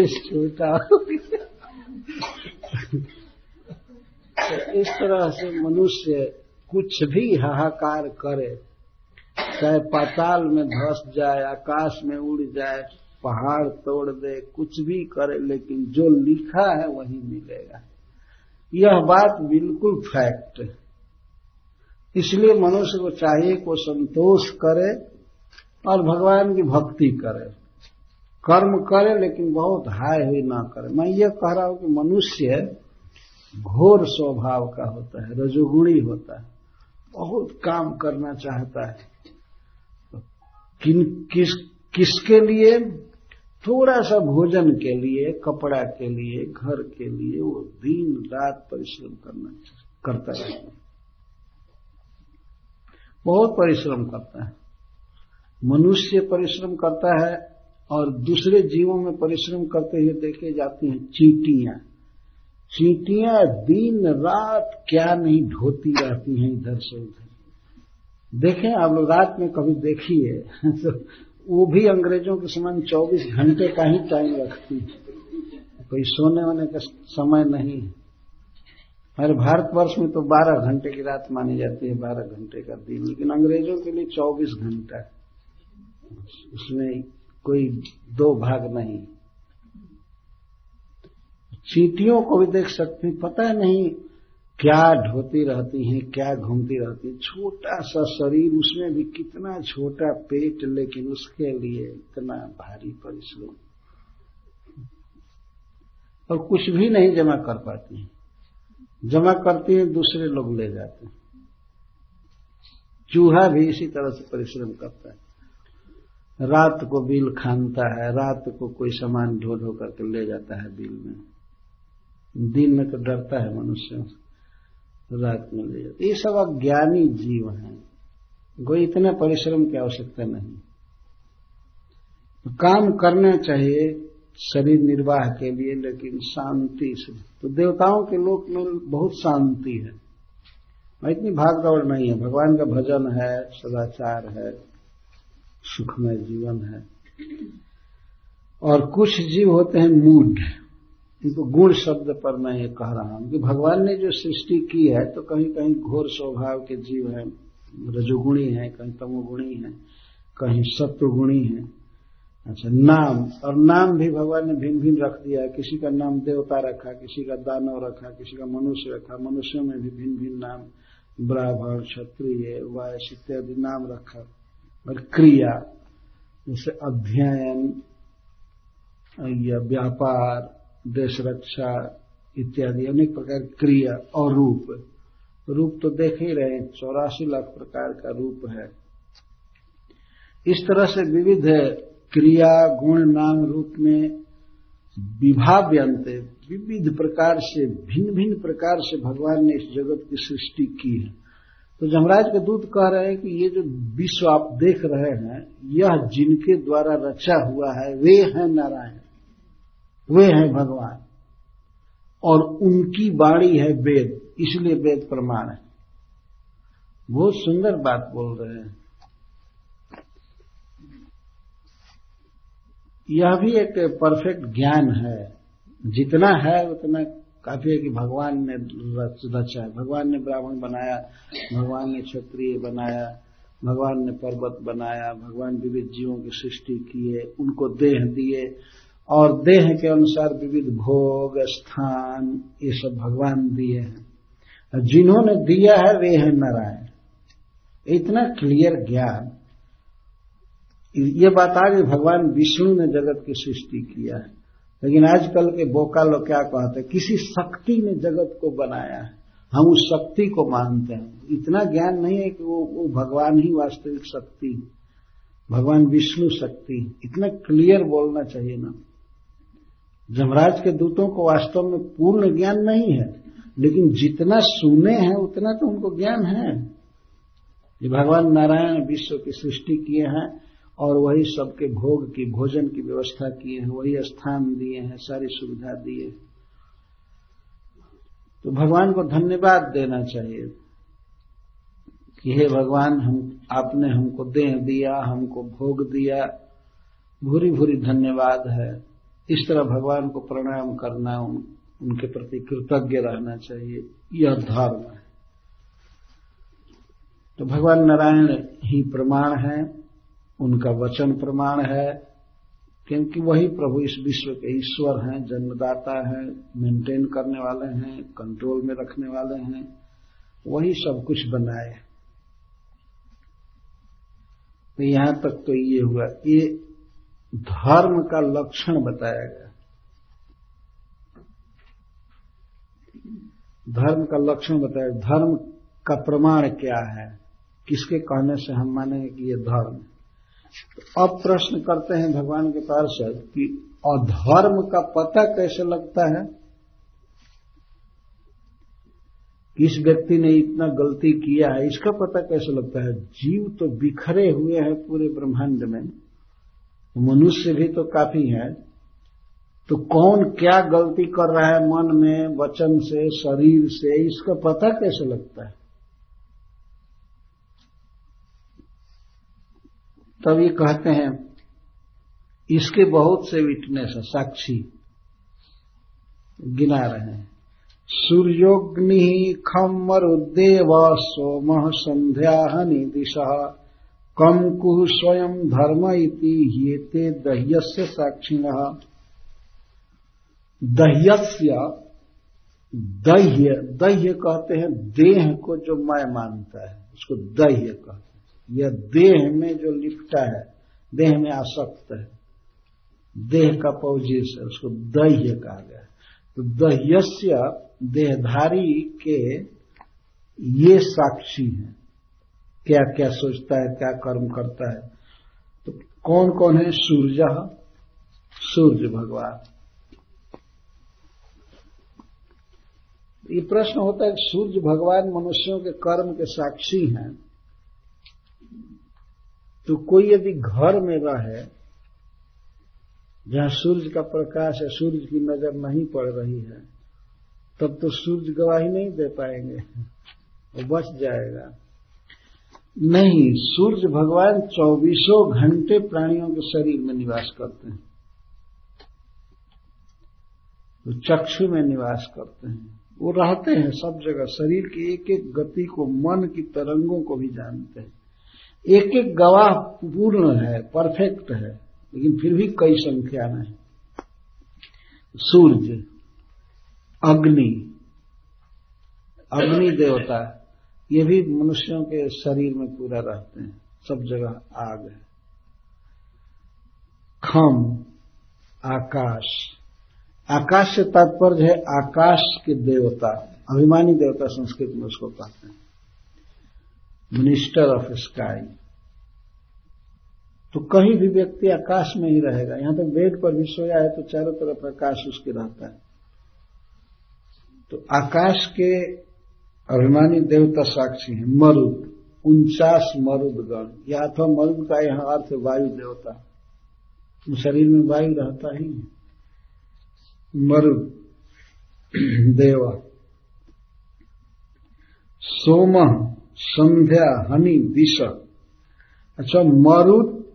छोटा <laughs> तो इस तरह से मनुष्य कुछ भी हाहाकार करे चाहे पाताल में धस जाए, आकाश में उड़ जाए, पहाड़ तोड़ दे, कुछ भी करे, लेकिन जो लिखा है वही मिलेगा। यह बात बिल्कुल फैक्ट है। इसलिए मनुष्य को चाहिए को संतोष करे और भगवान की भक्ति करे। कर्म करे, लेकिन बहुत हाय हुई ना करे। मैं ये कह रहा हूँ कि मनुष्य घोर स्वभाव का होता है, रजोगुणी होता है, बहुत काम करना चाहता है। किन, किस, किसके लिए? थोड़ा सा भोजन के लिए, कपड़ा के लिए, घर के लिए वो दिन रात परिश्रम करना करता है। बहुत परिश्रम करता है। मनुष्य परिश्रम करता है और दूसरे जीवों में परिश्रम करते हुए देखे जाती हैं चीटियाँ। चीटियाँ दिन रात क्या नहीं ढोती रहती हैं इधर से उधर। देखें आप लोग रात में कभी देखिए <laughs> तो वो भी अंग्रेज़ों के समान 24 घंटे का ही टाइम रखती कोई सोने होने का समय नहीं। है हमारे भारतवर्ष में तो 12 घंटे की रात मानी जाती है 12 घंटे का दिन। लेकिन अंग्रेज़ों के लिए 24 घंटा, उसमें कोई दो भाग नहीं। चीटियों को भी देख सकते हैं, पता नहीं क्या ढोती रहती हैं, क्या घूमती रहती है। छोटा सा शरीर, उसमें भी कितना छोटा पेट, लेकिन उसके लिए इतना भारी परिश्रम। और कुछ भी नहीं जमा कर पाती हैं। जमा करती हैं, दूसरे लोग ले जाते हैं। चूहा भी इसी तरह से परिश्रम करता है। रात को बिल खानता है, रात को कोई सामान ढो ढो करके ले जाता है बिल में। दिन में तो डरता है मनुष्य। रात में ले जाते। ये सब अज्ञानी जीव हैं। कोई इतना परिश्रम की आवश्यकता नहीं। तो काम करना चाहिए, शरीर निर्वाह के लिए, लेकिन शांति से। तो देवताओं के लोक में बहुत शांति है। इतनी भाग दौड़ नहीं है। भगवान का भजन है, सदाचार है, सुखमय जीवन है। और कुछ जीव होते हैं मूड। इनको गुण शब्द पर मैं ये कह रहा हूँ कि भगवान ने जो सृष्टि की है तो कहीं कहीं घोर स्वभाव के जीव है, रजोगुणी है, कहीं तमोगुणी है, कहीं सत्वगुणी है। अच्छा नाम, और नाम भी भगवान ने भिन्न भिन्न रख दिया है। किसी का नाम देवता रखा, किसी का दानव रखा, किसी का मनुष्य रखा, मनुष्यों में भी भिन्न भिन्न नाम, ब्राह्मण, क्षत्रिय वायस इत्यादि नाम रखा। और क्रिया, जैसे अध्ययन, या व्यापार देश रक्षा इत्यादि अनेक प्रकार क्रिया और रूप। रूप तो देख ही रहे चौरासी लाख प्रकार का रूप है। इस तरह से विविध क्रिया, गुण, नाम, रूप में विभाव्यंत विविध प्रकार से भिन्न भिन्न प्रकार से भगवान ने इस जगत की सृष्टि की है। तो जमराज के दूत कह रहे हैं कि ये जो विश्व आप देख रहे हैं, यह जिनके द्वारा रचा हुआ है, वे हैं नारायण। वे हैं भगवान। और उनकी बाणी है वेद, इसलिए वेद प्रमाण है। बहुत सुंदर बात बोल रहे हैं। यह भी एक परफेक्ट ज्ञान है। जितना है, उतना काफ़ी है कि भगवान ने रचा है। भगवान ने ब्राह्मण बनाया, भगवान ने क्षत्रिय बनाया, भगवान ने पर्वत बनाया, भगवान विविध जीवों की सृष्टि किए, उनको देह दिए और देह के अनुसार विविध भोग स्थान ये सब भगवान दिए हैं। जिन्होंने दिया है वे है नारायण। इतना क्लियर ज्ञान। ये बात आ गई भगवान विष्णु ने जगत की सृष्टि किया है। लेकिन आजकल के बोका लोग क्या कहते हैं? किसी शक्ति ने जगत को बनाया है। हम उस शक्ति को मानते हैं। इतना ज्ञान नहीं है कि वो, वो भगवान ही वास्तविक शक्ति भगवान विष्णु शक्ति इतना क्लियर बोलना चाहिए ना। जमराज के दूतों को वास्तव में पूर्ण ज्ञान नहीं है, लेकिन जितना सुने हैं, उतना तो उनको ज्ञान है। ये भगवान नारायण विश्व की सृष्टि किए हैं, और वही सबके भोग की, भोजन की व्यवस्था किए हैं, वही स्थान दिए हैं, सारी सुविधा दिए तो भगवान को धन्यवाद देना चाहिए कि हे भगवान, हम, आपने हमको देह दिया, हमको भोग दिया भूरी भूरी धन्यवाद है। इस तरह भगवान को प्रणाम करना उन, उनके प्रति कृतज्ञ रहना चाहिए यह धर्म है। तो भगवान नारायण ही प्रमाण है उनका वचन प्रमाण है क्योंकि वही प्रभु इस विश्व के ईश्वर हैं जन्मदाता हैं मेंटेन करने वाले हैं कंट्रोल में रखने वाले हैं वही सब कुछ बनाए तो यहाँ तक तो ये हुआ। ये धर्म का लक्षण बताया गया। धर्म का लक्षण बताया, धर्म का प्रमाण क्या है? किसके कहने से हम मानेंगे कि ये धर्म है? अब प्रश्न करते हैं भगवान के पार्षद कि अधर्म का पता कैसे लगता है? किस व्यक्ति ने इतना गलती किया है, इसका पता कैसे लगता है? जीव तो बिखरे हुए हैं पूरे ब्रह्मांड में। मनुष्य भी तो काफ़ी है। तो कौन क्या गलती कर रहा है मन में, वचन से, शरीर से, इसका पता कैसे लगता है? तब ये कहते हैं, इसके बहुत से विटनेस है, साक्षी गिना रहे हैं। सूर्योग्नि खम मरुदेव सोम संध्या दिशा कम कुह स्वयं धर्म इति ये दह्यस्य साक्षिण। दह्यस्य, दह्य दह्य कहते हैं देह को जो मैं मानता है, उसको दह्य कहते हैं। यह देह में जो लिपटा है, देह में आसक्त है, देह का पौजिस है, उसको दह्य कहा गया तो दह्यस्य देहधारी के ये साक्षी है। क्या क्या सोचता है, क्या कर्म करता है। तो कौन कौन है? सूर्य सूर्य भगवान। ये प्रश्न होता है कि सूर्य भगवान मनुष्यों के कर्म के साक्षी हैं। तो कोई यदि घर में रहे, जहाँ सूर्य का प्रकाश है सूर्य की नज़र नहीं पड़ रही है, तब तो सूर्य गवाही नहीं दे पाएँगे। <laughs> वो बच जाएगा। नहीं, सूर्य भगवान चौबीसों घंटे प्राणियों के शरीर में निवास करते हैं। तो चक्षु में निवास करते हैं। वो रहते हैं सब जगह, शरीर की एक एक गति को, मन की तरंगों को भी जानते हैं। एक एक गवाह पूर्ण है, परफेक्ट है, लेकिन फिर भी कई संख्या में सूर्य, अग्नि अग्नि देवता। ये भी मनुष्यों के शरीर में पूरा रहते हैं। सब जगह आग है। खम, आकाश। आकाश से तात्पर्य है, आकाश के देवता, अभिमानी देवता संस्कृत में उसको कहते हैं। मिनिस्टर ऑफ़ स्काई तो कहीं भी व्यक्ति आकाश में ही रहेगा। यहाँ तक बेड पर भी सोया है तो चारों तरफ़ आकाश उसके रहता है। तो आकाश के अभिमानी देवता साक्षी है, मरुद, उनचास मरुद गण या अथवा मरुद का यहाँ अर्थ वायु देवता। शरीर में वायु रहता ही है। मरुद, देवा। सोम, संध्या, हनी, दिशा। अच्छा मरुद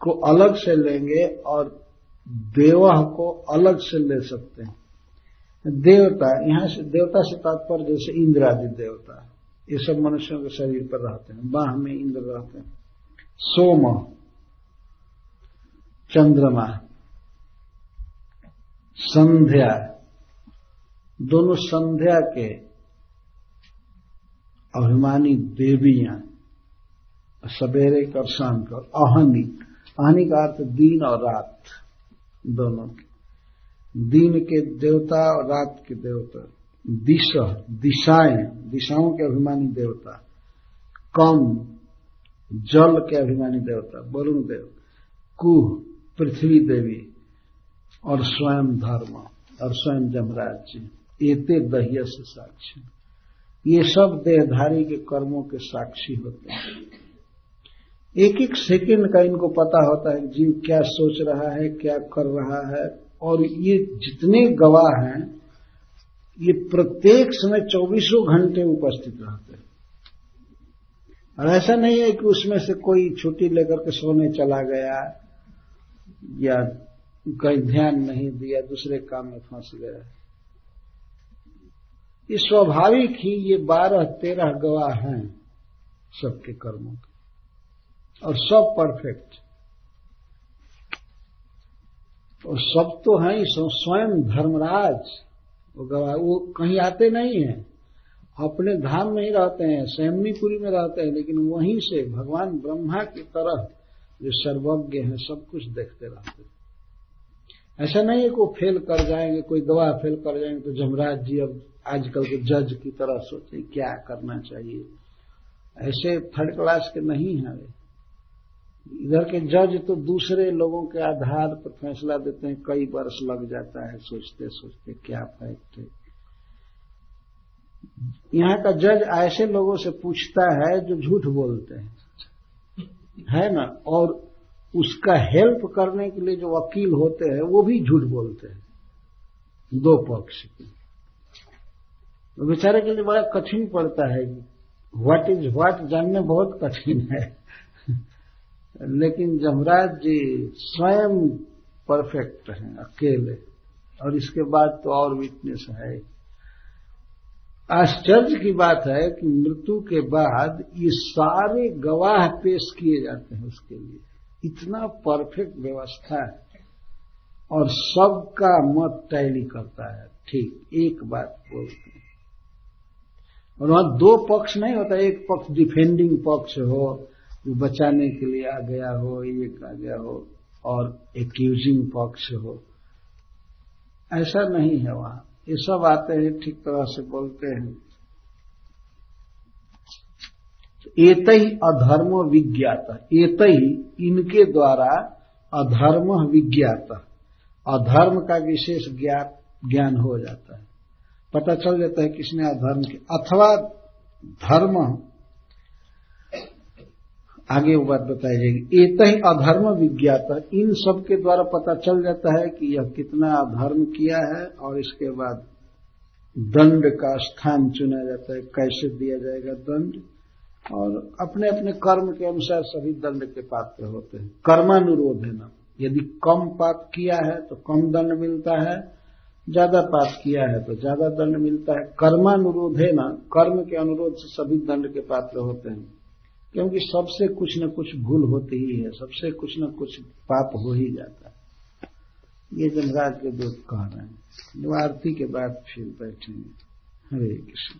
को अलग से लेंगे और देवह को अलग से ले सकते हैं। देवता, यहाँ से देवता से तात्पर्य जैसे इंद्र आदि देवता ये सब मनुष्यों के शरीर पर रहते हैं, बाह में इंद्र रहते हैं। सोम, चंद्रमा, संध्या, दोनों संध्या के अभिमानी देवियाँ सवेरे कर शाम कर अहनी अहनी का अर्थ दिन और रात, दोनों दिन के देवता और रात के देवता। दिशा, दिशाएँ, दिशाओं के अभिमानी देवता। कम जल के अभिमानी देवता, वरुण देव। कुह, पृथ्वी देवी और स्वयं धर्म और स्वयं जमराज। जी एते दहिया से साक्षी। ये सब देहधारी के कर्मों के साक्षी होते हैं। एक एक सेकंड का इनको पता होता है जीव क्या सोच रहा है, क्या कर रहा है और ये जितने गवाह हैं, ये प्रत्येक समय चौबीसों घंटे उपस्थित रहते हैं। और ऐसा नहीं है कि उसमें से कोई छुट्टी लेकर के सोने चला गया, या कहीं ध्यान नहीं दिया, दूसरे काम में फंस गया। ये स्वाभाविक ही ये बारह, तेरह गवाह हैं सबके कर्मों के। और सब परफेक्ट और सब तो हैं स्वयं धर्मराज। वो कहीं आते नहीं हैं। अपने धाम में ही रहते हैं सैमनीपुरी में रहते हैं, लेकिन वहीं से भगवान ब्रह्मा की तरह जो सर्वज्ञ हैं, सब कुछ देखते रहते हैं। ऐसा नहीं है को फेल कर जाएँगे, कोई गवाह फेल कर जाएँगे तो जमराज जी अब आजकल के जज की तरह सोचे, क्या करना चाहिए? ऐसे थर्ड क्लास के नहीं है इधर के जज तो दूसरे लोगों के आधार पर फैसला देते हैं, कई वर्ष लग जाता है सोचते सोचते क्या फैक्ट है। यहाँ का जज ऐसे लोगों से पूछता है जो झूठ बोलते हैं। है ना? और उसका हेल्प करने के लिए जो वकील होते हैं, वो भी झूठ बोलते हैं। दो पक्ष के। तो बेचारे के लिए बड़ा कठिन पड़ता है व्हाट इज़ व्हाट जानना बहुत कठिन है। लेकिन जमराज जी स्वयं परफेक्ट हैं, अकेले। और इसके बाद तो और वीकनेस है। आश्चर्य की बात है कि मृत्यु के बाद ये सारे गवाह पेश किए जाते हैं उसके लिए। इतना परफेक्ट व्यवस्था है। और सबका मत टैली करता है। ठीक, एक बात बोलते हैं। और वहाँ दो पक्ष नहीं होता, एक पक्ष डिफेंडिंग पक्ष हो जो बचाने के लिए आ गया हो, ये आ गया हो, और एक्यूजिंग पक्ष हो। ऐसा नहीं है वहाँ। ये सब आते हैं, ठीक तरह से बोलते हैं। एत ही अधर्म विज्ञात। एत ही इनके द्वारा अधर्म विज्ञात। अधर्म का विशेष ज्ञात, ज्ञान हो जाता है। पता चल जाता है किसने अधर्म के अथवा धर्म आगे वो बात बताई जाएगी। एक ही अधर्म विज्ञात, इन सब के द्वारा पता चल जाता है कि यह कितना अधर्म किया है और इसके बाद दंड का स्थान चुना जाता है, कैसे दिया जाएगा दंड। और अपने अपने कर्म के अनुसार सभी दंड के पात्र होते हैं। कर्मानुरोध है ना। यदि कम पाप किया है तो कम दंड मिलता है, ज़्यादा पाप किया है तो ज़्यादा दंड मिलता है। कर्मानुरोध है ना। कर्म के अनुरोध से सभी दंड के पात्र होते हैं। क्योंकि सबसे कुछ न कुछ भूल होती ही है, सबसे कुछ न कुछ पाप हो ही जाता है। ये जमराज के दूत कह रहे हैं। आरती के बाद फिर बैठेंगे। हरे कृष्ण।